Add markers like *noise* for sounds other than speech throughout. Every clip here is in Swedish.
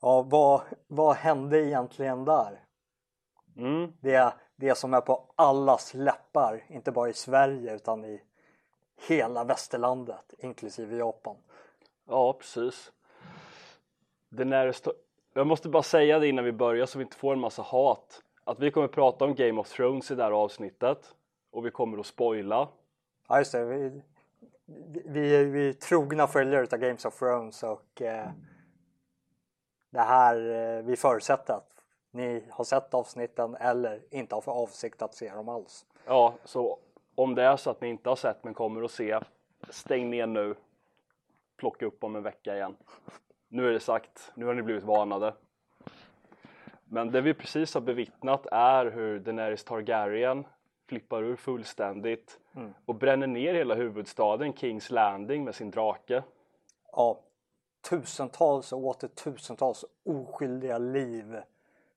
Ja, vad, vad hände egentligen där? Mm. Det, det som är på allas läppar, inte bara i Sverige utan i hela västerlandet, inklusive Japan. Ja, precis. Daenerys tar... Jag måste bara säga det innan vi börjar så vi inte får en massa hat. Att vi kommer prata om Game of Thrones i det här avsnittet och vi kommer att spoila. Ja, just det. Vi, vi, vi är trogna följare av Games of Thrones och eh, det här, eh, vi förutsätter att ni har sett avsnitten eller inte har för avsikt att se dem alls. Ja, så om det är så att ni inte har sett men kommer att se, stäng ner nu. Plocka upp om en vecka igen. Nu är det sagt, nu har ni blivit varnade. Men det vi precis har bevittnat är hur Daenerys Targaryen flippar ur fullständigt och bränner ner hela huvudstaden Kings Landing med sin drake. Ja, tusentals och åter tusentals oskyldiga liv,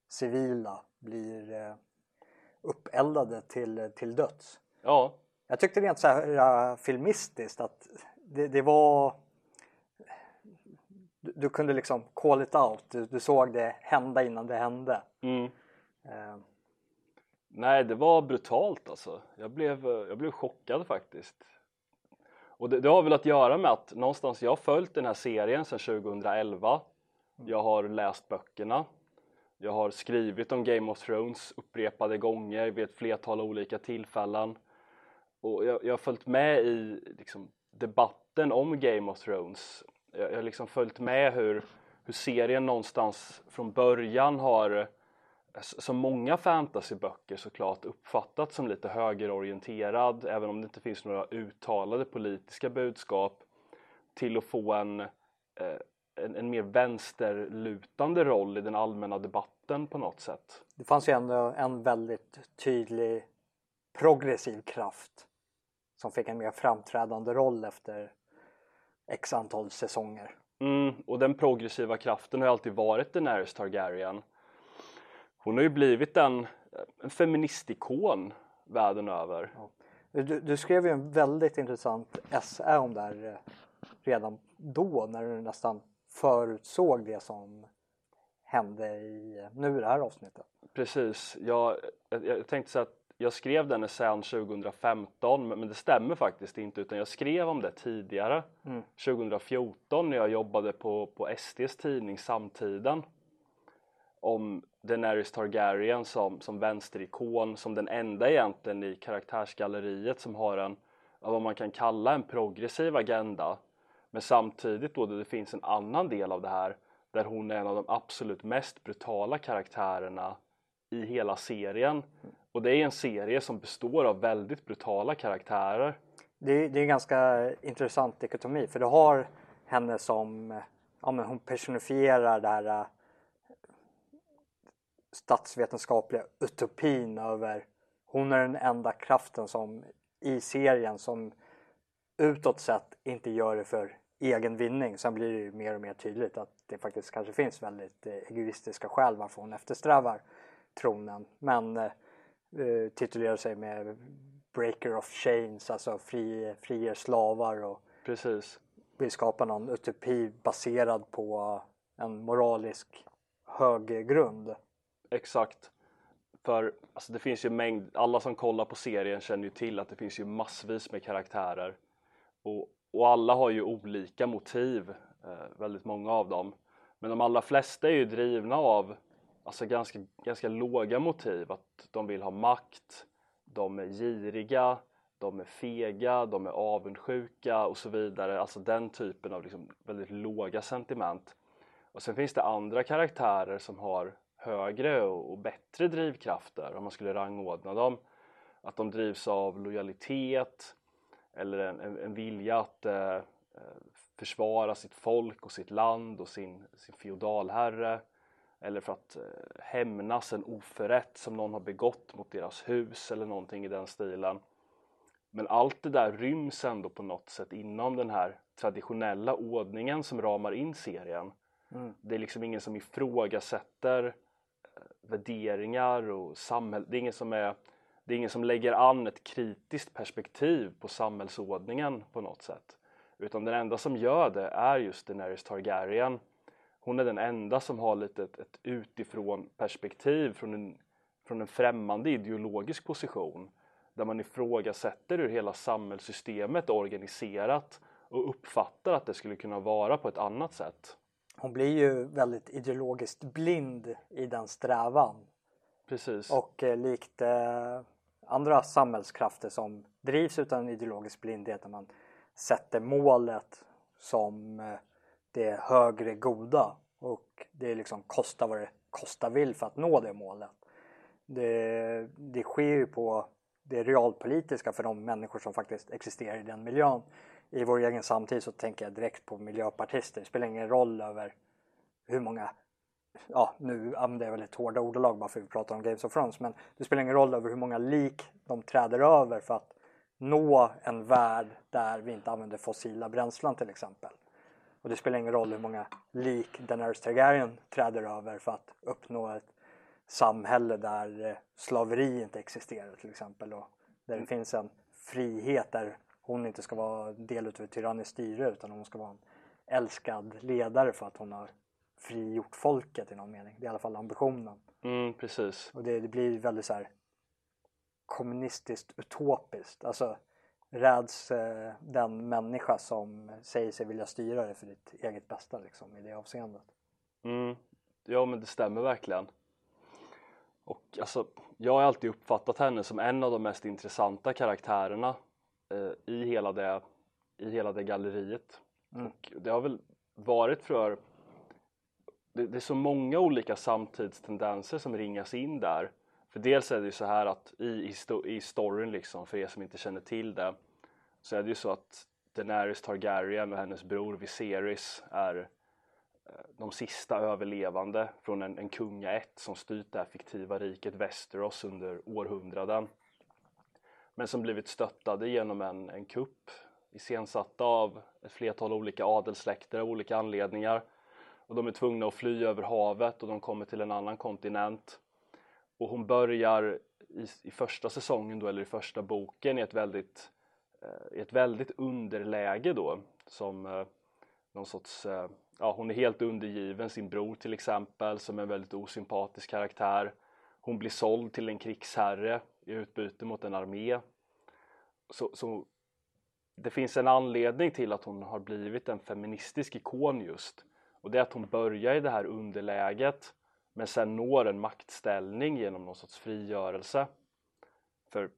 civila, blir eh, uppeldade till, till döds. Ja, Jag tyckte rent så här filmistiskt att det, det var du, du kunde liksom call it out, du, du såg det hända innan det hände. mm. Eh, Nej, det var brutalt alltså. Jag blev, jag blev chockad faktiskt. Och det, det har väl att göra med att någonstans jag har följt den här serien sedan 2011. Jag har läst böckerna. Jag har skrivit om Game of Thrones upprepade gånger vid ett flertal olika tillfällen. Och jag, jag har följt med i liksom, debatten om Game of Thrones. Jag, jag har liksom följt med hur, hur serien någonstans från början har som många fantasyböcker såklart uppfattats som lite högerorienterad även om det inte finns några uttalade politiska budskap till att få en, eh, en, en mer vänsterlutande roll i den allmänna debatten på något sätt. det fanns ju ändå en väldigt tydlig progressiv kraft som fick en mer framträdande roll efter x antal säsonger. Mm, och den progressiva kraften har alltid varit Daenerys Targaryen. Hon har ju blivit en, en feministikon världen över. Du, du skrev ju en väldigt intressant essä om det här eh, redan då när du nästan förutsåg det som hände i nu i det här avsnittet. Precis, jag, jag, jag tänkte så att jag skrev den essän 2015 men det stämmer faktiskt inte utan jag skrev om det tidigare. 2014 när jag jobbade på, på SDs tidning Samtiden om Daenerys Targaryen som, som vänsterikon som den enda egentligen i karaktärsgalleriet som har en ja, vad man kan kalla en progressiv agenda. Men samtidigt då det finns en annan del av det här där hon är en av de absolut mest brutala karaktärerna i hela serien. Och det är en serie som består av väldigt brutala karaktärer. Det, är- det är en ganska intressant dikotomi för du har henne som, ja men hon personifierar det här statsvetenskapliga utopin över, hon är den enda kraften som i serien som utåt sett inte gör det för egen vinning. Sen blir det ju mer och mer tydligt att det faktiskt kanske finns väldigt eh, egoistiska skäl varför hon eftersträvar tronen. Men eh, eh, titulerar sig med breaker of chains, alltså fri, frier slavar och precis vill skapa någon utopi baserad på en moralisk hög grund. Exakt. För alltså, det finns ju mängd, alla som kollar på serien känner ju till att det finns ju massvis med karaktärer. Och, och alla har ju olika motiv, eh, väldigt många av dem. Men de allra flesta är ju drivna av alltså, ganska, ganska låga motiv. Att de vill ha makt, de är giriga, de är fega, de är avundsjuka och så vidare. Alltså den typen av liksom, väldigt låga sentiment. Och sen finns det andra karaktärer som har högre och, bättre drivkrafter om man skulle rangordna dem. Att de drivs av lojalitet eller en, en, en vilja att eh, eh, försvara sitt folk och sitt land och sin, sin feodalherre. Eller för att eh, hämnas en oförrätt som någon har begått mot deras hus eller någonting i den stilen. Men allt det där ryms ändå på något sätt inom den här traditionella ordningen som ramar in serien. Det är liksom ingen som ifrågasätter värderingar och samhälle. Det är ingen som är det är ingen som lägger an ett kritiskt perspektiv på samhällsordningen på något sätt. Utan den enda som gör det är just Daenerys Targaryen. Hon är den enda som har lite ett, ett utifrån perspektiv från en, från en främmande ideologisk position där man ifrågasätter hur hela samhällssystemet är organiserat och uppfattar att det skulle kunna vara på ett annat sätt. Hon blir ju väldigt ideologiskt blind i den strävan. Precis. Och eh, likt eh, andra samhällskrafter som drivs utan ideologisk blindhet när man sätter målet som eh, det högre goda och det liksom kostar vad det kosta vill för att nå det målet. Det, det sker ju på det realpolitiska för de människor som faktiskt existerar i den miljön. I vår egen samtid så tänker jag direkt på miljöpartister. Det spelar ingen roll över hur många ja, nu använder jag väldigt hårda ordalag bara för att vi pratar om Games of Thrones, men det spelar ingen roll över hur många lik de träder över för att nå en värld där vi inte använder fossila bränslen till exempel. Och det spelar ingen roll hur många lik Daenerys Targaryen träder över för att uppnå ett samhälle där eh, slaveri inte existerar till exempel och där det mm. finns en frihet där hon inte ska vara del av ett tyranniskt styre utan hon ska vara en älskad ledare för att hon har frigjort folket i någon mening. Det är i alla fall ambitionen. Mm, precis. Och det, det blir väldigt så här kommunistiskt utopiskt. Alltså räds eh, den människa som säger sig vilja styra det för ditt eget bästa liksom i det avseendet. Mm. Ja men det stämmer verkligen. Och alltså, jag har alltid uppfattat henne som en av de mest intressanta karaktärerna eh, i, hela det, i hela det galleriet. Mm. Och det har väl varit för det, det, är så många olika samtidstendenser som ringas in där. För dels är det ju så här att i, i, storyn liksom, för er som inte känner till det, så är det ju så att Daenerys Targaryen och hennes bror Viserys är eh, de sista överlevande från en, en kungaätt som styrt det här fiktiva riket Västerås under århundraden. Men som blivit stöttade genom en, en kupp iscensatta av ett flertal olika adelssläkter av olika anledningar och de är tvungna att fly över havet och de kommer till en annan kontinent. Och hon börjar i, i första säsongen då, eller i första boken i ett väldigt, eh, ett väldigt underläge då som eh, någon sorts, eh, ja hon är helt undergiven sin bror till exempel som är en väldigt osympatisk karaktär. Hon blir såld till en krigsherre i utbyte mot en armé. Så, så det finns en anledning till att hon har blivit en feministisk ikon just. Och det är att hon börjar i det här underläget men sen når en maktställning genom någon sorts frigörelse. För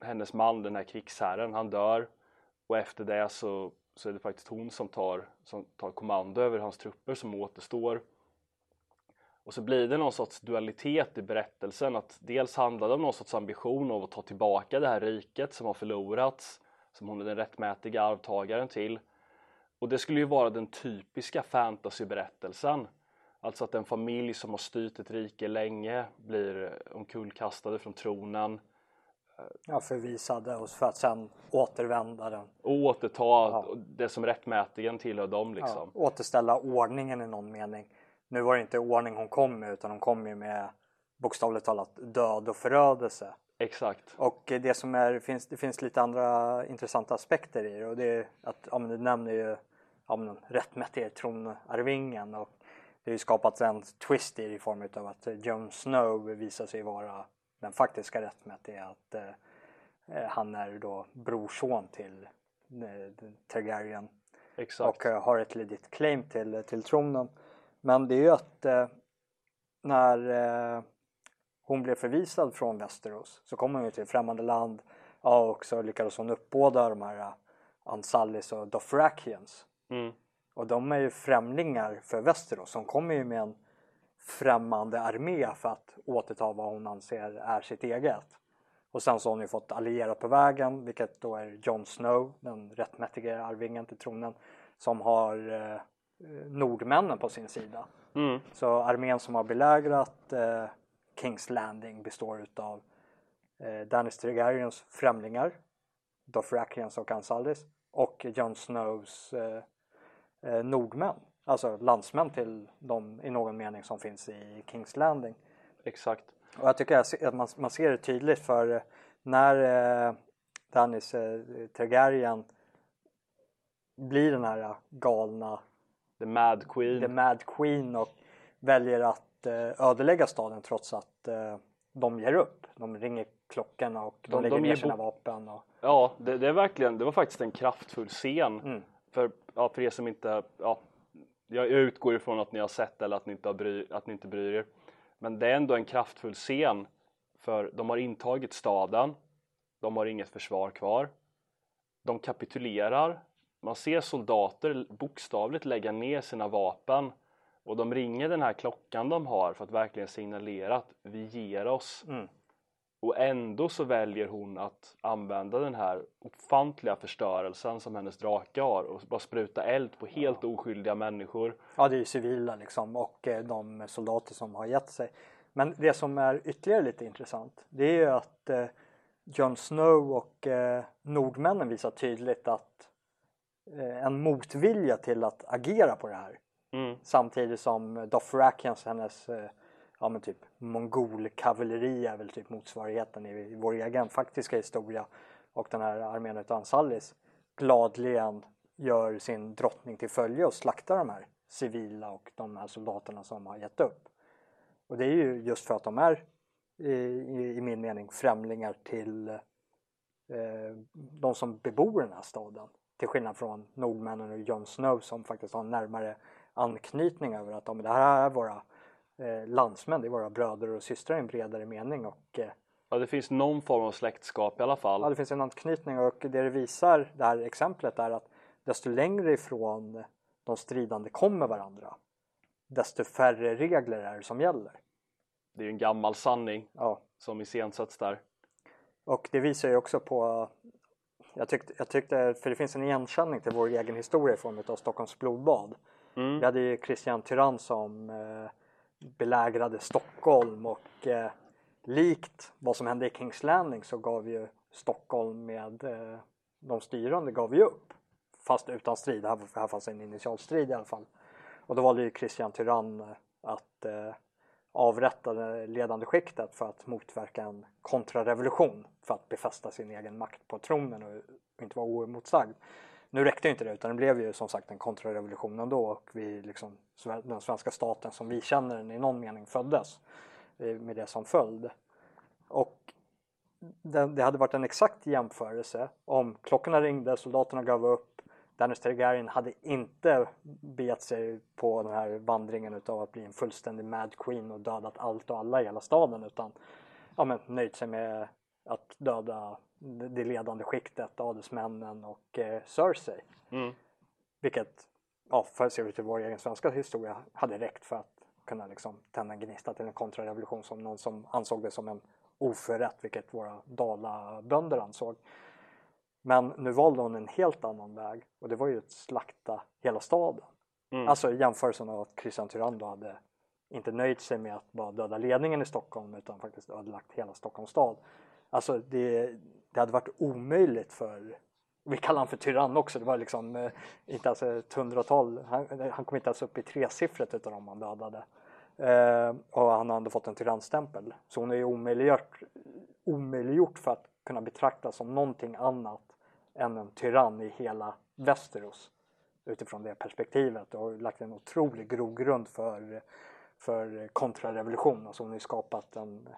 hennes man, den här krigsherren, han dör och efter det så, så är det faktiskt hon som tar, som tar kommando över hans trupper som återstår. Och så blir det någon sorts dualitet i berättelsen att dels handlar det om någon sorts ambition av att ta tillbaka det här riket som har förlorats, som hon är den rättmätiga arvtagaren till. Och det skulle ju vara den typiska fantasyberättelsen. Alltså att en familj som har styrt ett rike länge blir omkullkastade från tronen. Ja, förvisade och för att sen återvända den. Och återta ja. det som rättmätigen tillhör dem liksom. Ja, återställa ordningen i någon mening. Nu var det inte ordning hon kom med utan hon kom ju med bokstavligt talat död och förödelse. Exakt. Och det som är, finns, det finns lite andra intressanta aspekter i det och det är att, ja men du nämner ju ja, men rättmätige tronarvingen och det har ju skapats en twist i det i form av att Jon Snow visar sig vara den faktiska rättmätige att eh, eh, han är då brorson till eh, Targaryen Exakt. och eh, har ett legit claim till, till tronen. Men det är ju att eh, när eh, hon blev förvisad från Västerås så kom hon ju till främmande land ja, och så lyckades hon uppbåda de här Ansallis och Dothrakians Mm. Och de är ju främlingar för Västerås. Hon kommer ju med en främmande armé för att återta vad hon anser är sitt eget. Och sen så har hon ju fått allierat på vägen vilket då är Jon Snow, den rättmätige arvingen till tronen som har eh, nordmännen på sin sida. Mm. Så armén som har belägrat eh, Kings Landing består utav eh, Danis Targaryens främlingar, Dothrakians och Ansallis och Jon Snows eh, eh, nordmän, alltså landsmän till de i någon mening som finns i Kings Landing. Exakt. Och jag tycker att man, man ser det tydligt för eh, när eh, Danis eh, Targaryen blir den här galna The Mad Queen. The Mad Queen och väljer att eh, ödelägga staden trots att eh, de ger upp. De ringer klockorna och de, De- lägger de ner sina vapen. Och, Ja, det, det är verkligen, det var faktiskt en kraftfull scen. Mm. För, ja, för er som inte, ja, jag utgår ifrån att ni har sett eller att ni inte, har bry, att ni inte bryr er. Men det är ändå en kraftfull scen. För de har intagit staden. De har inget försvar kvar. De kapitulerar. Man ser soldater bokstavligt lägga ner sina vapen. Och de ringer den här klockan de har för att verkligen signalera att vi ger oss. Mm. Och ändå så väljer hon att använda den här ofantliga förstörelsen som hennes drake har och bara spruta eld på helt oskyldiga människor. ja, det är ju civila liksom och eh, de soldater som har gett sig. Men det som är ytterligare lite intressant det är ju att eh, Jon Snow och eh, nordmännen visar tydligt att en motvilja till att agera på det här. Mm. Samtidigt som Dothrakians, hennes eh, ja men typ mongolkavalleri är väl typ motsvarigheten i, vår egen faktiska historia. Och den här armén utav Ansallis gladligen gör sin drottning till följe och slaktar de här civila och de här soldaterna som har gett upp. Och det är ju just för att de är i, i, i min mening främlingar till eh, de som bebor den här staden. Till skillnad från nordmännen och Jon Snow som faktiskt har en närmare anknytning över att ja, men det här är våra eh, landsmän, det är våra bröder och systrar i en bredare mening. Och, eh, Ja, det finns någon form av släktskap i alla fall. ja, det finns en anknytning och det det visar, det här exemplet är att desto längre ifrån de stridande kommer varandra desto färre regler är det som gäller. Det är ju en gammal sanning Ja. som iscensätts där. Och det visar ju också på jag tyckte, jag tyckte, för det finns en igenkänning till vår egen historia i form av Stockholms blodbad. Mm. Vi hade ju Christian Tyrann som eh, belägrade Stockholm och eh, likt vad som hände i Kings Landing så gav ju Stockholm med eh, de styrande gav ju upp. Fast utan strid, här, här fanns en initialstrid i alla fall. Och då valde ju Christian Tyrann eh, att avrättade ledande skiktet för att motverka en kontrarevolution för att befästa sin egen makt på tronen och inte vara oemotsagd. Nu räckte inte det utan det blev ju som sagt en kontrarevolution ändå och vi liksom, den svenska staten som vi känner den i någon mening föddes med det som följd. Och det hade varit en exakt jämförelse om klockorna ringde, soldaterna gav upp, Daenerys Targaryen hade inte begett sig på den här vandringen utav att bli en fullständig Mad Queen och dödat allt och alla i hela staden utan ja, men, nöjt sig med att döda det ledande skiktet, adelsmännen och eh, Cersei. Mm. Vilket, ja, för att se till vår egen svenska historia, hade räckt för att kunna liksom tända en gnista till en kontrarevolution som någon som ansåg det som en oförrätt, vilket våra dalabönder ansåg. Men nu valde hon en helt annan väg och det var ju att slakta hela staden. Mm. Alltså i jämförelse med att Christian Tyrann då hade inte nöjt sig med att bara döda ledningen i Stockholm utan faktiskt ödelagt hela Stockholms stad. Alltså det, det hade varit omöjligt för vi kallar honom för tyrann också. Det var liksom eh, inte ens ett hundratal. Han, han kom inte ens upp i tresiffret utav dem han dödade. Eh, och han ändå fått en tyrannstämpel. Så hon är ju omöjliggjort, omöjliggjort för att kunna betraktas som någonting annat än en tyrann i hela Västerås. Utifrån det perspektivet och har lagt en otrolig grogrund för, för kontrarevolution. Alltså hon har skapat en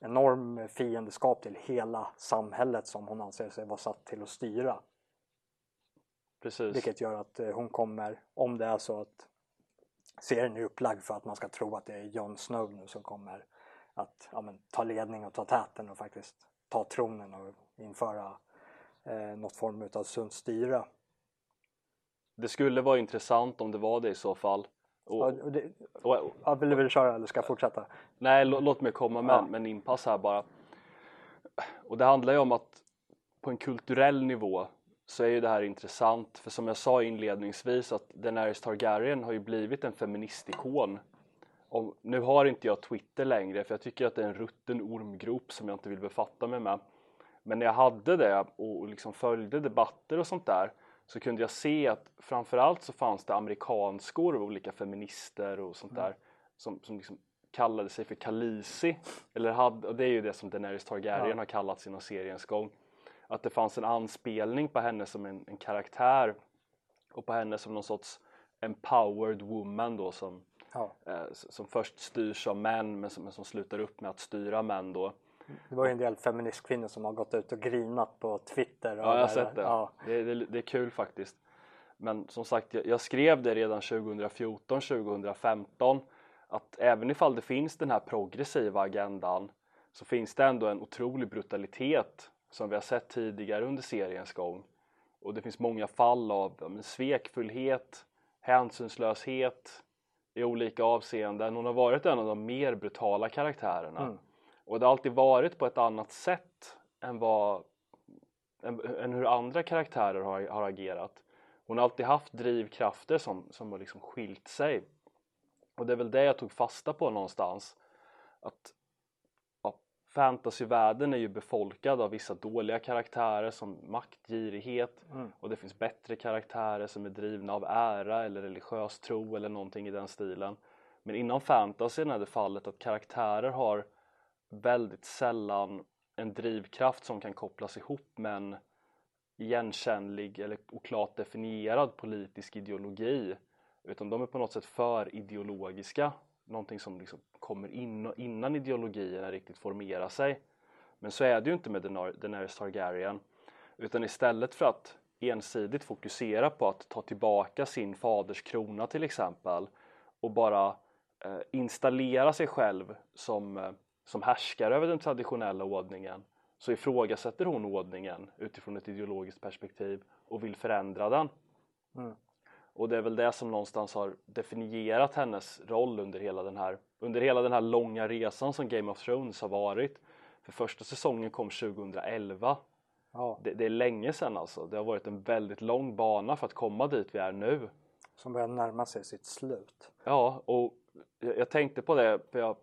enorm fiendeskap till hela samhället som hon anser sig vara satt till att styra. Precis. Vilket gör att eh, hon kommer, om det är så att serien är upplagd för att man ska tro att det är Jon Snow nu som kommer att ja, men, ta ledning och ta täten och faktiskt ta tronen och införa eh, något form av sunt styre. Det skulle vara intressant om det var det i så fall. Och, Ja, det, och, och, ja, vill du köra eller ska jag fortsätta? nej, lå- låt mig komma med, Ja. en inpass här bara. Och det handlar ju om att på en kulturell nivå så är ju det här intressant. För som jag sa inledningsvis att Daenerys Targaryen har ju blivit en feministikon. Och nu har inte jag Twitter längre för jag tycker att det är en rutten ormgrop som jag inte vill befatta mig med. Men när jag hade det och liksom följde debatter och sånt där så kunde jag se att framförallt så fanns det amerikanskor och olika feminister och sånt där som, som liksom kallade sig för Khaleesi. Eller hade, och det är ju det som Daenerys Targaryen Ja. har kallats inom seriens gång. Att det fanns en anspelning på henne som en, en karaktär och på henne som någon sorts empowered woman då som, Ja. eh, som först styrs av män men som, men som slutar upp med att styra män då. Det var ju en del feministkvinnor som har gått ut och grinat på Twitter. Ja, jag har sett det. Ja, Det, det. Det är kul faktiskt. Men som sagt, jag, jag skrev det redan 2014, 2015 att även ifall det finns den här progressiva agendan så finns det ändå en otrolig brutalitet som vi har sett tidigare under seriens gång. Och det finns många fall av ja, svekfullhet, hänsynslöshet i olika avseenden. Hon har varit en av de mer brutala karaktärerna. Mm. Och det har alltid varit på ett annat sätt än, vad, än, än hur andra karaktärer har, har agerat. Hon har alltid haft drivkrafter som, som har liksom skilt sig. Och det är väl det jag tog fasta på någonstans. Att fantasyvärlden är ju befolkad av vissa dåliga karaktärer som maktgirighet Mm. och det finns bättre karaktärer som är drivna av ära eller religiös tro eller någonting i den stilen. Men inom fantasyn är det fallet att karaktärer har väldigt sällan en drivkraft som kan kopplas ihop med en igenkännlig eller oklart definierad politisk ideologi utan de är på något sätt för ideologiska någonting som liksom kommer in, innan ideologierna riktigt formerar sig men så är det ju inte med Daenerys Targaryen utan istället för att ensidigt fokusera på att ta tillbaka sin faders krona till exempel och bara eh, installera sig själv som, eh, som härskare över den traditionella ordningen så ifrågasätter hon ordningen utifrån ett ideologiskt perspektiv och vill förändra den. Mm. Och det är väl det som någonstans har definierat hennes roll under hela den här, under hela den här långa resan som Game of Thrones har varit. För första säsongen kom 2011. ja, Det, det är länge sedan alltså. Det har varit en väldigt lång bana för att komma dit vi är nu. som börjar närma sig sitt slut. Ja, och jag, jag tänkte på det för jag,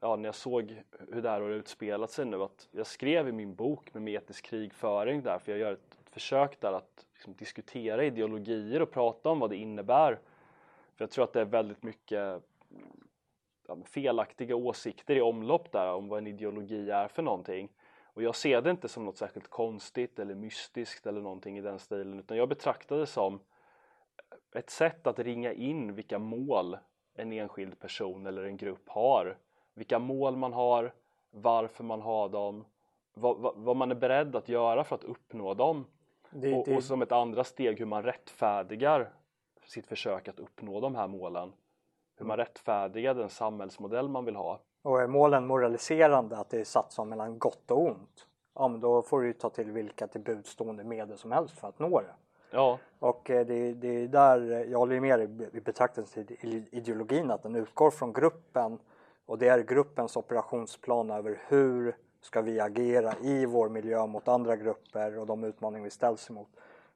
ja, när jag såg hur det här har utspelat sig nu att jag skrev i min bok med metisk krigföring där för jag gör ett försök där att liksom, diskutera ideologier och prata om vad det innebär. För jag tror att det är väldigt mycket ja, felaktiga åsikter i omlopp där om vad en ideologi är för någonting. Och jag ser det inte som något särskilt konstigt eller mystiskt eller någonting i den stilen utan jag betraktar det som ett sätt att ringa in vilka mål en enskild person eller en grupp har. Vilka mål man har, varför man har dem, vad, vad, vad man är beredd att göra för att uppnå dem det, och, det, och som ett andra steg hur man rättfärdigar sitt försök att uppnå de här målen. Hur man rättfärdigar den samhällsmodell man vill ha. och är målen moraliserande att det är satt som mellan gott och ont? Ja, men då får du ju ta till vilka till budstående medel som helst för att nå det. Ja, Och eh, det, det är där, eh, jag håller med dig i betraktelsen till ideologin att den utgår från gruppen och det är gruppens operationsplan över hur ska vi agera i vår miljö mot andra grupper och de utmaningar vi ställs emot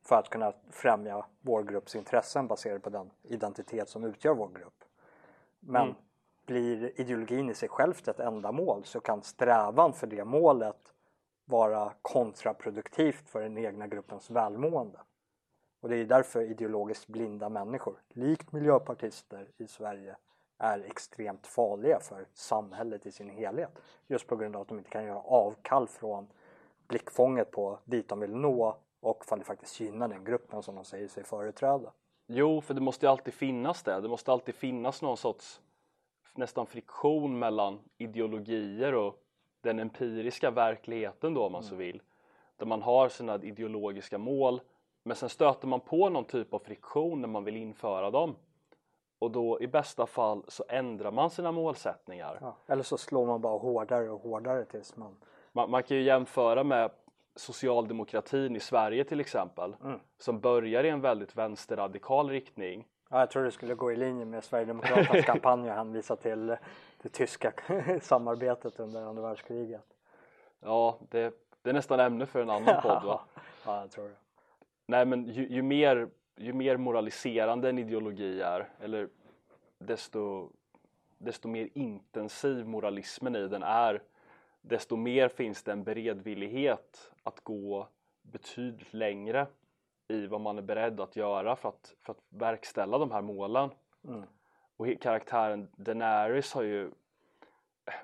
för att kunna främja vår grupps intressen baserat på den identitet som utgör vår grupp. Men Mm. blir ideologin i sig självt ett ändamål så kan strävan för det målet vara kontraproduktivt för den egna gruppens välmående. Och det är därför ideologiskt blinda människor, likt miljöpartister i Sverige, är extremt farliga för samhället i sin helhet. Just på grund av att de inte kan göra avkall från blickfånget på dit de vill nå och för det faktiskt gynnar den gruppen som de säger sig företräda. Jo, för det måste ju alltid finnas det. Det måste alltid finnas någon sorts nästan friktion mellan ideologier och den empiriska verkligheten då om man så vill. Där man har sina ideologiska mål men sen stöter man på någon typ av friktion när man vill införa dem. Och då i bästa fall så ändrar man sina målsättningar. Ja. Eller så slår man bara hårdare och hårdare tills man... Man, man kan ju jämföra med socialdemokratin i Sverige till exempel Mm. som börjar i en väldigt vänsterradikal riktning Ja, jag tror det skulle gå i linje med Sverigedemokraternas *laughs* kampanj och hänvisa till det tyska *laughs* samarbetet under andra världskriget. Ja, det, det är nästan ämne för en annan *laughs* podd va? Ja, jag tror det. Nej men ju, ju, mer, ju mer moraliserande en ideologi är eller desto, desto mer intensiv moralismen i den är desto mer finns det en beredvillighet att gå betydligt längre i vad man är beredd att göra för att, för att verkställa de här målen. Mm. Och karaktären Daenerys har ju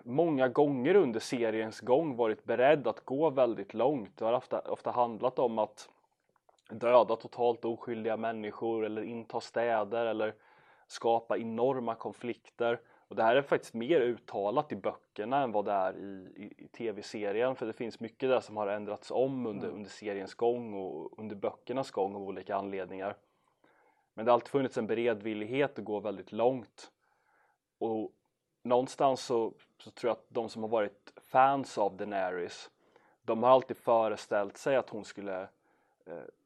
många gånger under seriens gång varit beredd att gå väldigt långt. Det har ofta, ofta handlat om att döda totalt oskyldiga människor eller inta städer eller skapa enorma konflikter. Och det här är faktiskt mer uttalat i böckerna än vad det är i, i, i tv-serien för det finns mycket där som har ändrats om under, mm. under seriens gång och under böckernas gång av olika anledningar. Men det har alltid funnits en beredvillighet att gå väldigt långt. Och någonstans så, så tror jag att de som har varit fans av Daenerys de har alltid föreställt sig att hon skulle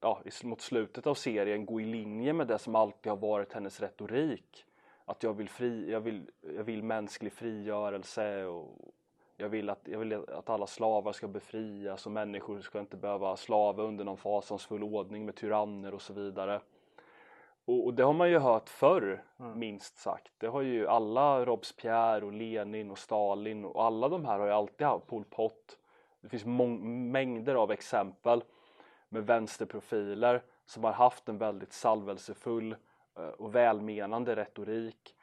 ja, mot slutet av serien gå i linje med det som alltid har varit hennes retorik. Att jag vill, fri, jag vill, jag vill mänsklig frigörelse och jag vill, att, jag vill att alla slavar ska befrias och människor ska inte behöva slava under någon fasansfull ordning med tyranner och så vidare. Och, och, det har man ju hört förr, mm. minst sagt. Det har ju alla Robespierre och Lenin och Stalin och alla de här har ju alltid haft Pol Pot. Det finns mängder av exempel med vänsterprofiler som har haft en väldigt salvelsefull eh, och välmenande retorik.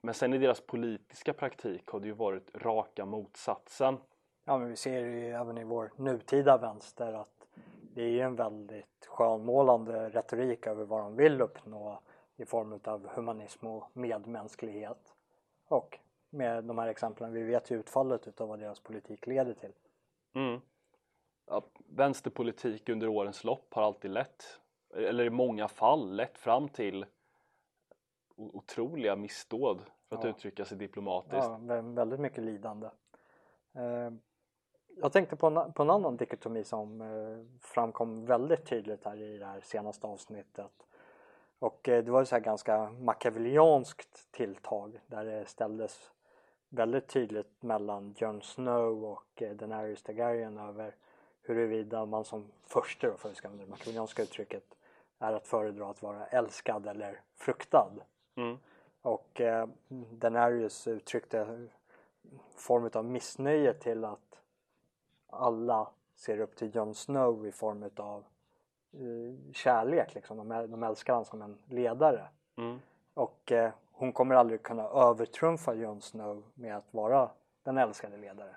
Men sen i deras politiska praktik har det ju varit raka motsatsen. Ja men vi ser ju även i vår nutida vänster att det är ju en väldigt skönmålande retorik över vad de vill uppnå i form av humanism och medmänsklighet. Och med de här exemplen, vi vet ju utfallet utav vad deras politik leder till. Mm. Ja, vänsterpolitik under årens lopp har alltid lett, eller i många fall lett fram till otroliga missdåd för att ja. uttrycka sig diplomatiskt. Ja, väldigt mycket lidande. Eh, jag tänkte på en, på en annan dikotomi som eh, framkom väldigt tydligt här i det här senaste avsnittet. Och eh, det var ju så här ganska machiavellianskt tilltag där det ställdes väldigt tydligt mellan Jon Snow och Daenerys Targaryen över huruvida man som första då, för att använda det machiavellianska uttrycket, är att föredra att vara älskad eller fruktad. Mm. Och eh, Daenerys uttryckte form av missnöje till att alla ser upp till Jon Snow i form av eh, kärlek liksom. De, de älskar honom som en ledare. Mm. Och eh, hon kommer aldrig kunna övertrumfa Jon Snow med att vara den älskade ledare.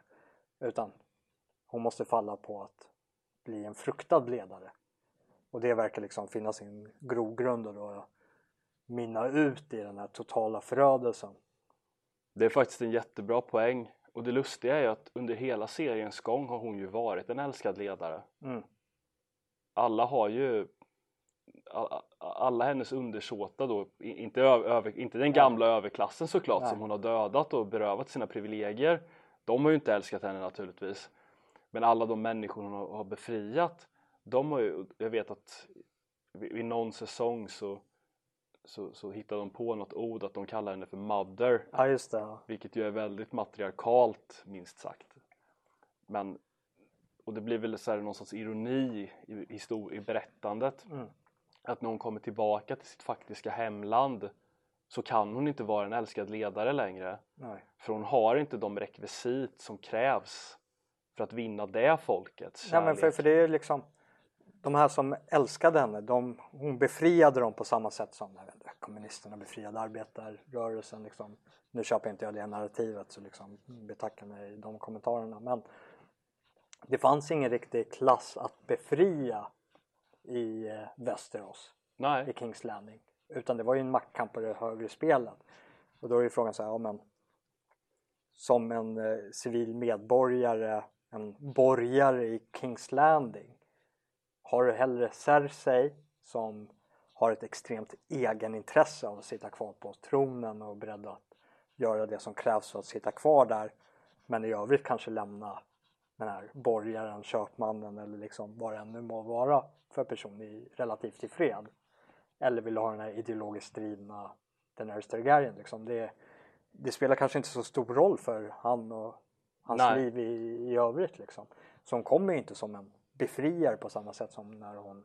Utan hon måste falla på att bli en fruktad ledare. Och det verkar liksom finna sin grogrund och då minna ut i den här totala förödelsen. Det är faktiskt en jättebra poäng och det lustiga är ju att under hela seriens gång har hon ju varit en älskad ledare. Mm. Alla har ju alla hennes undersåtar då, inte, över, inte den gamla ja. överklassen såklart Nej. som hon har dödat och berövat sina privilegier. De har ju inte älskat henne naturligtvis. Men alla de människor hon har befriat, de har ju, jag vet att i någon säsong så så, så hittar de på något ord att de kallar henne för mother. Ja, just det. Vilket ju är väldigt matriarkalt minst sagt. Men, och det blir väl så här någon sorts ironi i, i, i berättandet. Mm. Att när hon kommer tillbaka till sitt faktiska hemland så kan hon inte vara en älskad ledare längre. Nej. För hon har inte de rekvisit som krävs för att vinna det folkets kärlek. Ja, men för, för det är liksom de här som älskade henne, de, hon befriade dem på samma sätt som inte, kommunisterna befriade arbetarrörelsen. Liksom. Nu köper inte jag det narrativet så liksom betackar mig de kommentarerna. Men det fanns ingen riktig klass att befria i eh, Västerås, Nej. i Kings Landing. Utan det var ju en maktkamp på det högre spelet. Och då är ju frågan så här, ja men som en eh, civil medborgare, en borgare i Kings Landing har du hellre Cersei som har ett extremt egenintresse av att sitta kvar på tronen och är beredd att göra det som krävs för att sitta kvar där men i övrigt kanske lämna den här borgaren, köpmannen eller liksom vad det än nu må vara för person i, relativt i fred. Eller vill du ha den här ideologiskt drivna den Targaryen liksom. Det, det spelar kanske inte så stor roll för han och hans Nej. liv i, i övrigt liksom. Så hon kommer ju inte som en befriare på samma sätt som när hon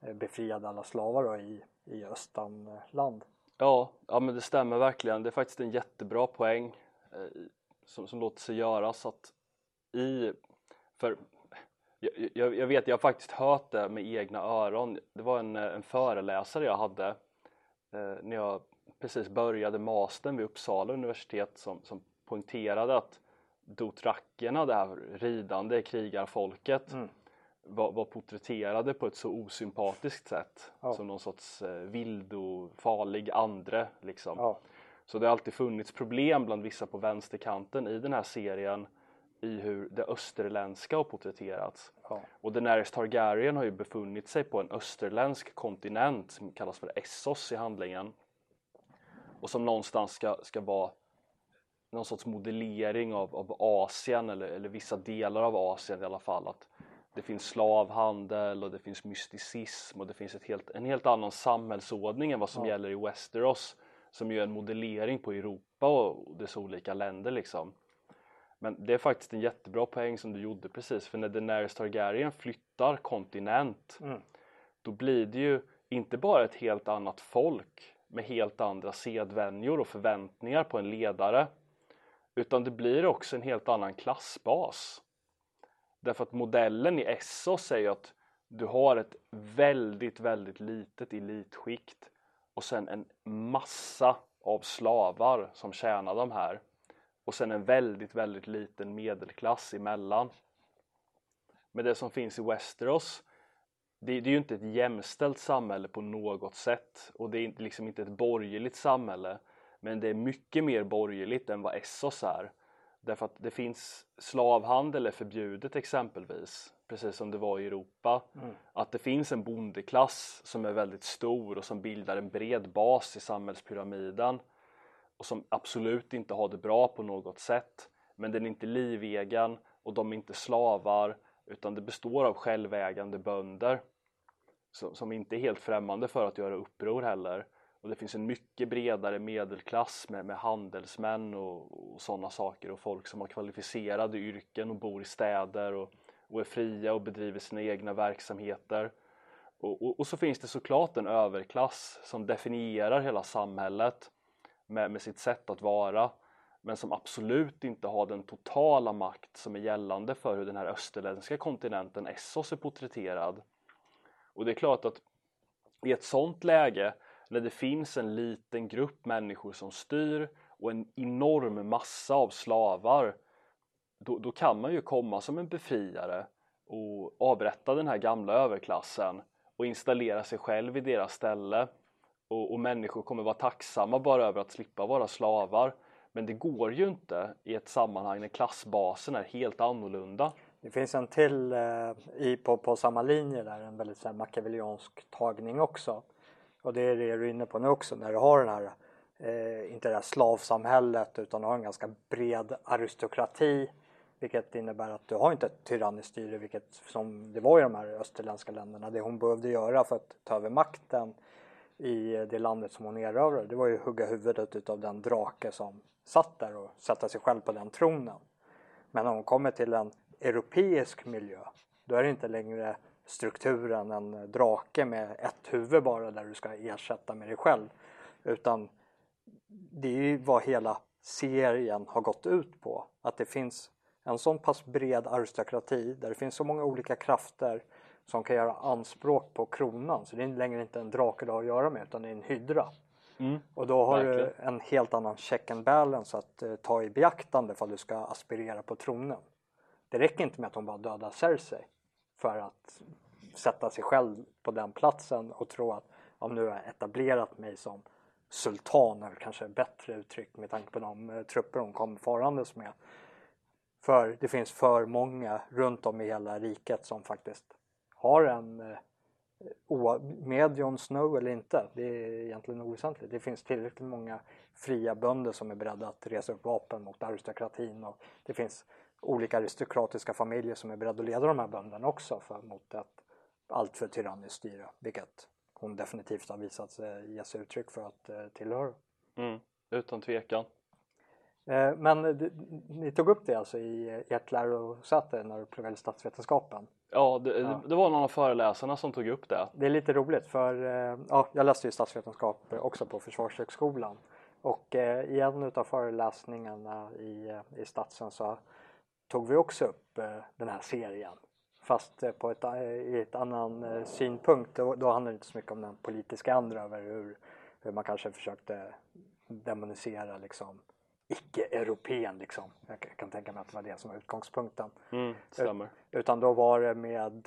eh, befriade alla slavar då i, i Östanland. Ja, ja men det stämmer verkligen. Det är faktiskt en jättebra poäng eh, som, som låter sig göras att i, för jag, jag, jag, vet, jag har faktiskt hört det med egna öron. Det var en, en föreläsare jag hade eh, när jag precis började mastern vid Uppsala universitet som, som poängterade att dotrackerna, det här ridande krigarfolket, mm var, var porträtterade på ett så osympatiskt sätt Ja. som någon sorts eh, vild och farlig andre liksom. Ja. Så det har alltid funnits problem bland vissa på vänsterkanten i den här serien i hur det österländska har porträtterats. Ja. Och Daenerys Targaryen har ju befunnit sig på en österländsk kontinent som kallas för Essos i handlingen. Och som någonstans ska, ska vara någon sorts modellering av, av Asien eller, eller vissa delar av Asien i alla fall. Att det finns slavhandel och det finns mysticism och det finns ett helt, en helt annan samhällsordning än vad som Ja. gäller i Westeros som ju är en modellering på Europa och dess olika länder liksom. Men det är faktiskt en jättebra poäng som du gjorde precis för när Daenerys Targaryen flyttar kontinent Mm. då blir det ju inte bara ett helt annat folk med helt andra sedvänjor och förväntningar på en ledare utan det blir också en helt annan klassbas. Därför att modellen i Essos är ju att du har ett väldigt, väldigt litet elitskikt och sen en massa av slavar som tjänar de här och sen en väldigt, väldigt liten medelklass emellan. Men det som finns i Westeros det, det är ju inte ett jämställt samhälle på något sätt och det är liksom inte ett borgerligt samhälle men det är mycket mer borgerligt än vad Essos är. Därför att det finns slavhandel är förbjudet exempelvis, precis som det var i Europa. Mm. Att det finns en bondeklass som är väldigt stor och som bildar en bred bas i samhällspyramiden och som absolut inte har det bra på något sätt. Men den är inte livegen och de är inte slavar utan det består av självägande bönder som, som inte är helt främmande för att göra uppror heller. Och det finns en mycket bredare medelklass med, med handelsmän och, och sådana saker och folk som har kvalificerade yrken och bor i städer och, och är fria och bedriver sina egna verksamheter. Och, och, och så finns det såklart en överklass som definierar hela samhället med, med sitt sätt att vara men som absolut inte har den totala makt som är gällande för hur den här österländska kontinenten Essos är porträtterad. Och det är klart att i ett sådant läge när det finns en liten grupp människor som styr och en enorm massa av slavar då, då kan man ju komma som en befriare och avrätta den här gamla överklassen och installera sig själv i deras ställe och, och människor kommer vara tacksamma bara över att slippa vara slavar men det går ju inte i ett sammanhang när klassbasen är helt annorlunda. Det finns en till eh, i, på, på samma linje där, en väldigt så här, machiavelliansk tagning också. Och det är det du är inne på nu också, när du har den här, eh, inte det här slavsamhället utan du har en ganska bred aristokrati. Vilket innebär att du har inte ett tyranniskt styre, vilket som det var i de här österländska länderna. Det hon behövde göra för att ta över makten i det landet som hon erövrade, det var ju att hugga huvudet utav den drake som satt där och sätta sig själv på den tronen. Men när hon kommer till en europeisk miljö då är det inte längre strukturen en drake med ett huvud bara där du ska ersätta med dig själv. Utan det är ju vad hela serien har gått ut på. Att det finns en sån pass bred aristokrati där det finns så många olika krafter som kan göra anspråk på kronan. Så det är längre inte en drake du har att göra med utan det är en hydra. Och då har du Verkligen. en helt annan check and balance att eh, ta i beaktande att du ska aspirera på tronen. Det räcker inte med att hon bara dödar Cersei för att sätta sig själv på den platsen och tro att om nu har jag etablerat mig som sultan eller kanske bättre uttryck med tanke på de eh, trupper hon kom farandes med. För det finns för många runt om i hela riket som faktiskt har en eh, med Jon Snow eller inte, det är egentligen oväsentligt. Det finns tillräckligt många fria bönder som är beredda att resa upp vapen mot aristokratin och det finns olika aristokratiska familjer som är beredda att leda de här bönderna också för, mot ett alltför tyranniskt styre, vilket hon definitivt har visat sig ge sig uttryck för att eh, tillhöra. Mm, utan tvekan. Eh, men d- ni tog upp det alltså i ert lärosäte när du pluggade statsvetenskapen. Ja det, Ja. det var någon av föreläsarna som tog upp det. Det är lite roligt för eh, ja, jag läste ju statsvetenskap också på Försvarshögskolan och eh, i en utav föreläsningarna i, eh, i statsen så tog vi också upp eh, den här serien fast eh, på ett, eh, i ett annan synpunkt. Då, då handlar det inte så mycket om den politiska andra över hur, hur man kanske försökte demonisera liksom icke-europeen liksom. Jag kan tänka mig att det var det som var utgångspunkten. Mm, stämmer. Utan då var det med,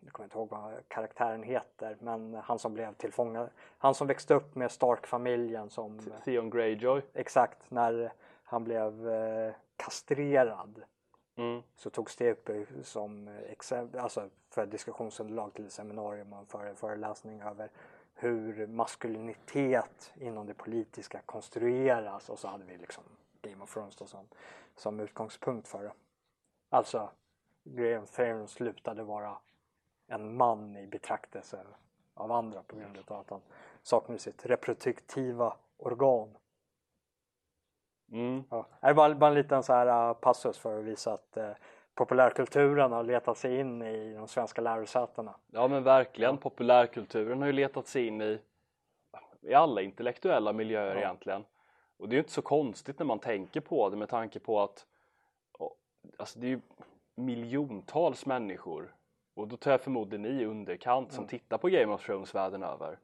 jag kommer inte ihåg vad karaktären heter, men han som blev tillfångad. Han som växte upp med Stark-familjen som... Theon Greyjoy. Exakt, när han blev kastrerad. Mm. Så togs det upp eh, som eh, exempel, alltså för diskussionsunderlag till ett seminarium och för en föreläsning över hur maskulinitet inom det politiska konstrueras och så hade vi liksom Game of Thrones då som, som utgångspunkt för det. Alltså Graham Theron Thrones slutade vara en man i betraktelse av andra på grund av att han saknade sitt reproduktiva organ. Mm. Ja. Det är bara, bara en liten så här uh, passus för att visa att uh, populärkulturen har letat sig in i de svenska lärosätena. Ja men verkligen, populärkulturen har ju letat sig in i, i alla intellektuella miljöer ja. egentligen. Och det är ju inte så konstigt när man tänker på det med tanke på att alltså det är ju miljontals människor och då tar jag förmodligen i underkant som mm. tittar på Game of Thrones världen över.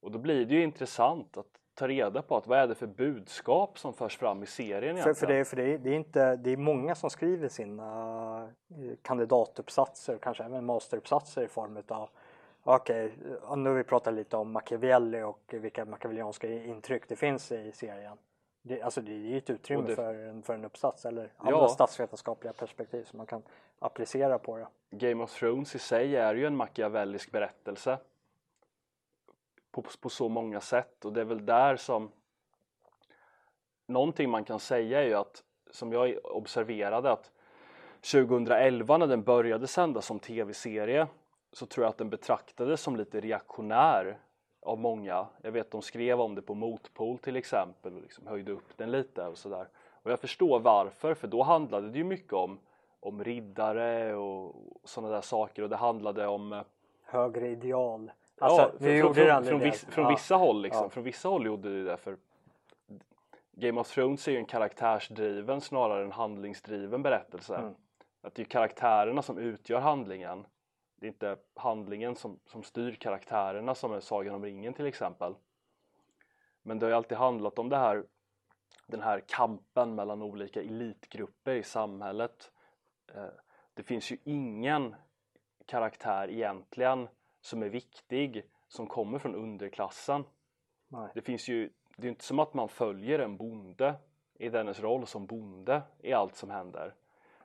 Och då blir det ju intressant att ta reda på att vad är det för budskap som förs fram i serien egentligen? För, för, det, för det, det, är inte, det är många som skriver sina eh, kandidatuppsatser, kanske även masteruppsatser i form utav Okej, okay, nu har vi pratat lite om Machiavelli och vilka machiavellianska intryck det finns i serien. Det, alltså det är ju ett utrymme det... för, en, för en uppsats eller andra ja. statsvetenskapliga perspektiv som man kan applicera på det. Game of Thrones i sig är ju en machiavellisk berättelse på, på så många sätt och det är väl där som någonting man kan säga är ju att som jag observerade att 2011 när den började sändas som tv-serie så tror jag att den betraktades som lite reaktionär av många. Jag vet de skrev om det på Motpol till exempel och liksom höjde upp den lite och sådär. Och jag förstår varför, för då handlade det ju mycket om, om riddare och sådana där saker och det handlade om eh, högre ideal. Alltså, ja, vi från, från, från, viss, från ja. vissa håll liksom. Ja. Från vissa håll gjorde det det för Game of Thrones är ju en karaktärsdriven snarare än handlingsdriven berättelse. Mm. Att det är karaktärerna som utgör handlingen. Det är inte handlingen som, som styr karaktärerna som är Sagan om ringen till exempel. Men det har ju alltid handlat om det här den här kampen mellan olika elitgrupper i samhället. Eh, det finns ju ingen karaktär egentligen som är viktig som kommer från underklassen. Nej. Det finns ju, det är inte som att man följer en bonde i dennes roll som bonde i allt som händer.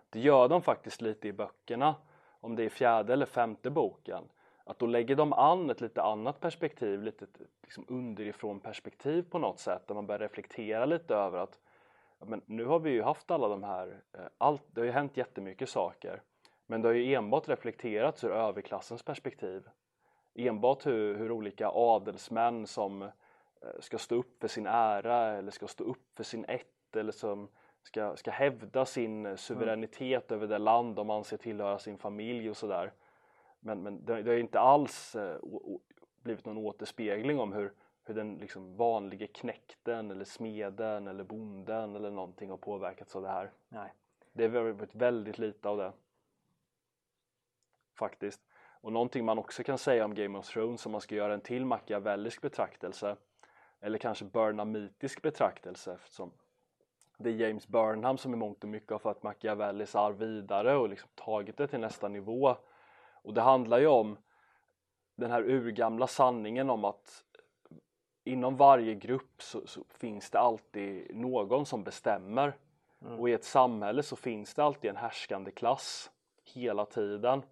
Det gör de faktiskt lite i böckerna, om det är fjärde eller femte boken. Att då lägger de an ett lite annat perspektiv, lite liksom underifrån perspektiv på något sätt där man börjar reflektera lite över att men nu har vi ju haft alla de här, eh, allt, det har ju hänt jättemycket saker men det har ju enbart reflekterats ur överklassens perspektiv enbart hur, hur olika adelsmän som eh, ska stå upp för sin ära eller ska stå upp för sin ett eller som ska, ska hävda sin suveränitet mm. över det land de anser tillhöra sin familj och sådär. Men, men det, det har inte alls eh, blivit någon återspegling om hur, hur den liksom vanlige knäkten eller smeden eller bonden eller någonting har påverkats av det här. Nej. Det har varit väldigt lite av det. Faktiskt. Och någonting man också kan säga om Game of Thrones om man ska göra en till machiavellisk betraktelse eller kanske burnhamitisk betraktelse eftersom det är James Burnham som i mångt och mycket har fört Machiavellis arv vidare och liksom tagit det till nästa nivå. Och det handlar ju om den här urgamla sanningen om att inom varje grupp så, så finns det alltid någon som bestämmer. Mm. Och i ett samhälle så finns det alltid en härskande klass hela tiden.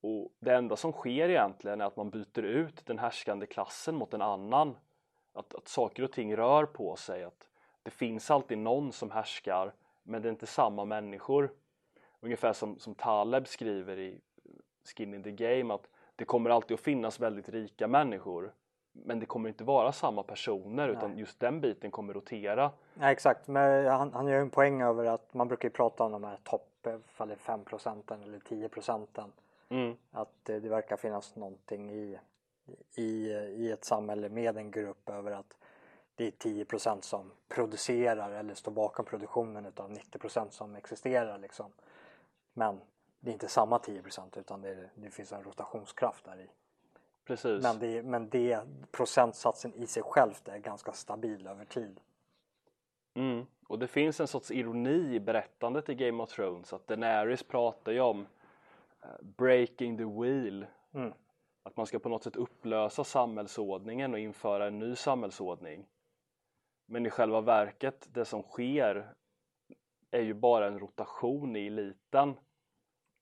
Och det enda som sker egentligen är att man byter ut den härskande klassen mot en annan. Att, att saker och ting rör på sig, att det finns alltid någon som härskar men det är inte samma människor. Ungefär som, som Taleb skriver i Skin in the Game att det kommer alltid att finnas väldigt rika människor men det kommer inte vara samma personer utan Nej. just den biten kommer rotera. Nej exakt, men han, han gör en poäng över att man brukar prata om de här topp, ifall det är 5 procenten eller 10 procenten Mm. Att det, det verkar finnas någonting i, i, i ett samhälle med en grupp över att det är 10% som producerar eller står bakom produktionen utav 90% som existerar liksom. Men det är inte samma 10% utan det, det finns en rotationskraft där i. Precis. Men, det, men det procentsatsen i sig självt är ganska stabil över tid. Mm. Och det finns en sorts ironi i berättandet i Game of Thrones att Daenerys pratar ju om breaking the wheel. Mm. Att man ska på något sätt upplösa samhällsordningen och införa en ny samhällsordning. Men i själva verket, det som sker är ju bara en rotation i eliten.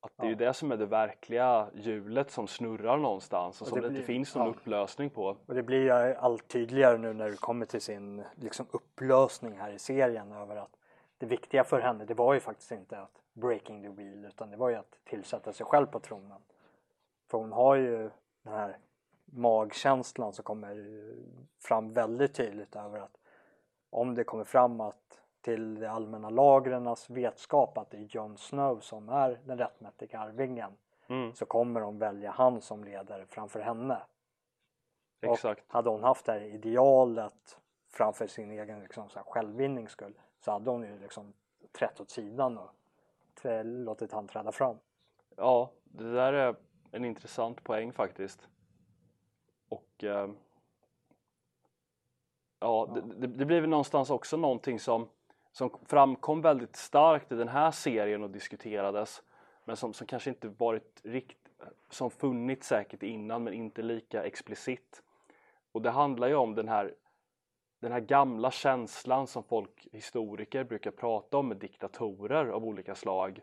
Att det är ju det som är det verkliga hjulet som snurrar någonstans och, Och som det det, inte blir- finns någon ja. upplösning på. Och det blir ju allt tydligare nu när det kommer till sin liksom, upplösning här i serien över att det viktiga för henne det var ju faktiskt inte att breaking the wheel utan det var ju att tillsätta sig själv på tronen. För hon har ju den här magkänslan som kommer fram väldigt tydligt över att om det kommer fram att till de allmänna lagrarnas vetskap att det är Jon Snow som är den rättmätiga arvingen Mm, så kommer de välja han som ledare framför henne. exakt. Och hade hon haft det här idealet framför sin egen liksom, så här, självvinnings skull så hade hon ju liksom trätt åt sidan och låtit han träda fram. Ja, det där är en intressant poäng faktiskt. Och eh, ja, det, det, det blir väl någonstans också någonting som, som framkom väldigt starkt i den här serien och diskuterades men som, som kanske inte varit rikt, som funnits säkert innan men inte lika explicit. Och det handlar ju om den här den här gamla känslan som folk, historiker, brukar prata om med diktatorer av olika slag.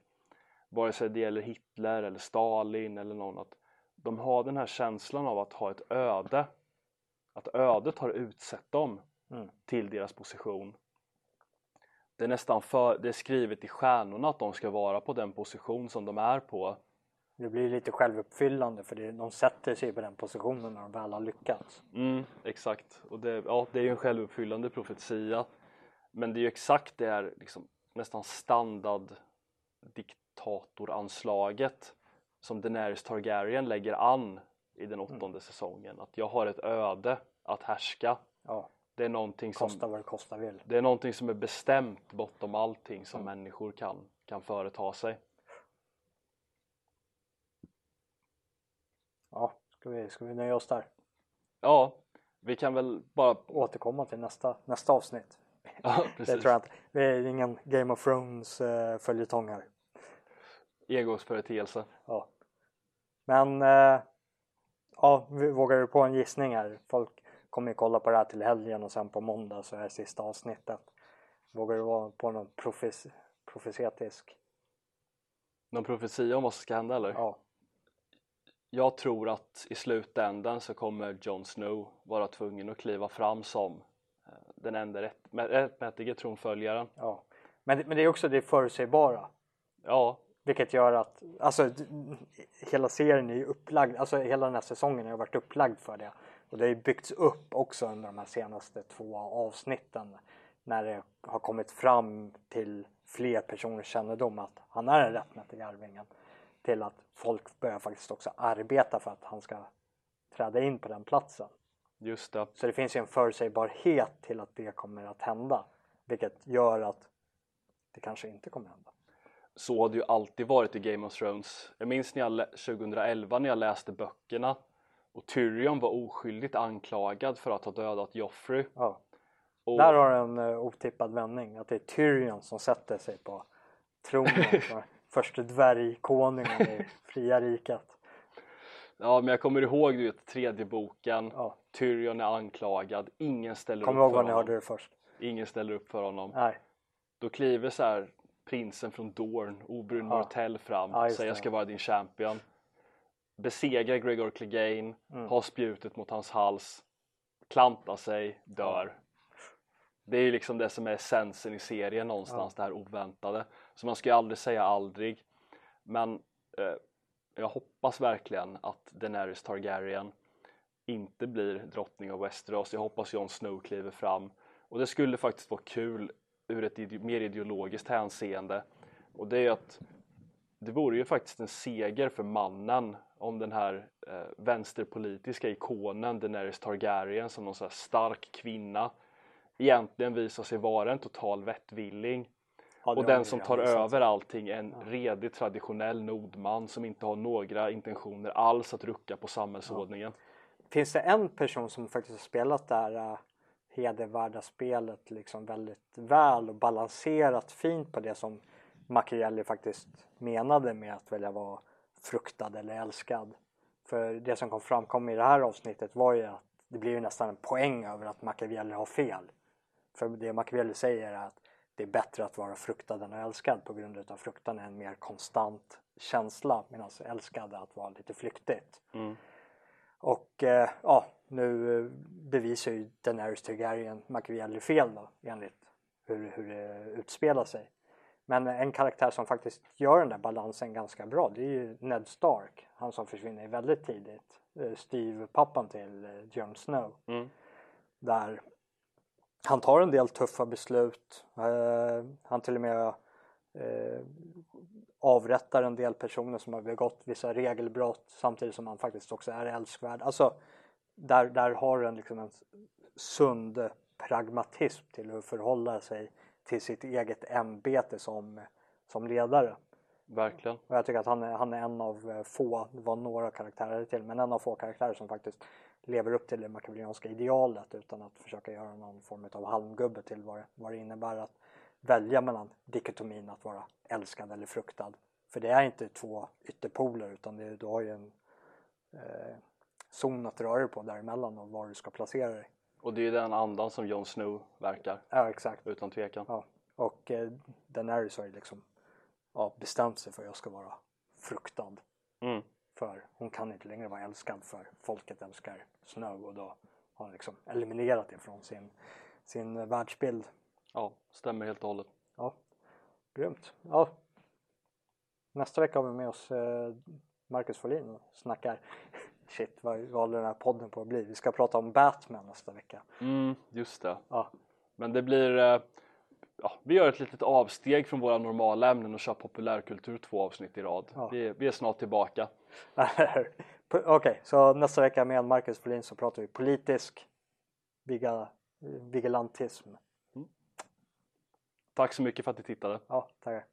Vare sig det gäller Hitler eller Stalin eller någon att de har den här känslan av att ha ett öde. Att ödet har utsett dem Mm. till deras position. Det är nästan för, det är skrivet i stjärnorna att de ska vara på den position som de är på Det blir lite självuppfyllande för det, de sätter sig på den positionen när de väl har lyckats. Mm, exakt. Och det, ja, det är ju en självuppfyllande profetia. Men det är ju exakt det här liksom, nästan standard diktatoranslaget som Daenerys Targaryen lägger an i den åttonde säsongen. Att jag har ett öde att härska. Ja, Det är någonting som, kosta vad det kosta vill. det är, någonting som är bestämt bortom allting som människor kan, kan företa sig. Ja, ska vi, ska vi nöja oss där? Ja, vi kan väl bara... Återkomma till nästa, nästa avsnitt. Ja, *laughs* Det precis. tror jag inte. Vi är ingen Game of Thrones eh, följetong här. Engångsföreteelse. Ja. Men eh, ja, vi vågar du på en gissning här? Folk kommer ju kolla på det här till helgen och sen på måndag så är det sista avsnittet. Vågar du vara på någon profes, profesetisk? Någon profetia om vad som ska hända eller? Ja, Jag tror att i slutändan så kommer Jon Snow vara tvungen att kliva fram som eh, den enda rätt, mä- rättmätige tronföljaren. ja. Men, det- men det är också det förutsägbara. Ja, Vilket gör att, alltså hela serien är upplagd, alltså hela den här säsongen har varit upplagd för det. Och det har ju byggts upp också under de här senaste två avsnitten. När det har kommit fram till fler personers kännedom att han är den rättmätiga arvingen. Till att folk börjar faktiskt också arbeta för att han ska träda in på den platsen. just det. Så det finns ju en förutsägbarhet till att det kommer att hända. Vilket gör att det kanske inte kommer att hända. Så har det ju alltid varit i Game of Thrones. Jag minns när jag, lä- 2011 när jag läste böckerna och Tyrion var oskyldigt anklagad för att ha dödat Joffrey. Ja. Och, Där har du en uh, otippad vändning. Att det är Tyrion som sätter sig på tronen. *laughs* som förste dvärgkonungen i *laughs* fria riket. Ja, men jag kommer ihåg du vet, tredje boken. Ja. Tyrion är anklagad. Ingen ställer Kommer upp ihåg för vad ni honom. hörde det först? Ingen ställer upp för honom. Nej. Då kliver så här prinsen från Dorn, Oberyn Ja. Martell fram Ja, säger jag ska vara din champion. Besegrar Gregor Clegane, Mm. har spjutet mot hans hals, klantar sig, dör. Det är ju liksom det som är essensen i serien någonstans, det här oväntade. Så man ska ju aldrig säga aldrig. Men eh, jag hoppas verkligen att Daenerys Targaryen inte blir drottning av Westeros. Jag hoppas Jon Snow kliver fram. Och det skulle faktiskt vara kul ur ett ide- mer ideologiskt hänseende. Och det är ju att det vore ju faktiskt en seger för mannen om den här eh, vänsterpolitiska ikonen Daenerys Targaryen som någon så här stark kvinna egentligen visar sig vara en total vettvilling. Ja, Och den som tar över allting är en redig traditionell nordman som inte har några intentioner alls att rucka på samhällsordningen. Finns det en person som faktiskt har spelat det här uh, hedervärda spelet liksom väldigt väl och balanserat fint på det som Machiavelli faktiskt menade med att välja vara fruktad eller älskad. För det som kom framkom i det här avsnittet var ju att det blir ju nästan en poäng över att Machiavelli har fel. För det Machiavelli säger är att det är bättre att vara fruktad än älskad på grund av fruktan är en mer konstant känsla medan älskad är att vara lite flyktigt. Mm. Och eh, ja, nu bevisar ju Daenerys Targaryen Machiavelli fel då enligt hur, hur det utspelar sig. Men en karaktär som faktiskt gör den där balansen ganska bra det är ju Ned Stark. Han som försvinner väldigt tidigt. Eh, Steve-pappan till eh, Jon Snow. Mm. Där han tar en del tuffa beslut. Eh, han till och med eh, avrättar en del personer som har begått vissa regelbrott samtidigt som han faktiskt också är älskvärd. Alltså där, där har han liksom en sund pragmatism till hur förhålla sig till sitt eget ämbete som, som ledare. Verkligen. Och jag tycker att han är, han är en av få, det var några karaktärer till, men en av få karaktärer som faktiskt lever upp till det machiavellianska idealet utan att försöka göra någon form av halmgubbe till vad det, vad det innebär att välja mellan dikotomin att vara älskad eller fruktad. För det är inte två ytterpoler utan det, du har ju en eh, zon att röra dig på däremellan och var du ska placera dig. Och det är den andan som Jon Snow verkar, Ja exakt. utan tvekan. Ja. Och eh, Daenerys har ju liksom ja, bestämt sig för att jag ska vara fruktad. Mm. För hon kan inte längre vara älskad för folket älskar Snow och då har hon liksom eliminerat det från sin, sin världsbild. Ja, stämmer helt och hållet. Ja, grymt. Ja. Nästa vecka har vi med oss eh, Marcus Folin och snackar *laughs* Shit, vad, håller den här podden på att bli? Vi ska prata om Batman nästa vecka. Mm, just det. Ja, Men det blir, eh, ja, vi gör ett litet avsteg från våra normala ämnen och kör populärkultur två avsnitt i rad. Ja. Vi, vi är snart tillbaka. Okej, okay, så nästa vecka med Marcus Folin så pratar vi politisk vigilantism. Tack så mycket för att ni tittade. Ja, tackar.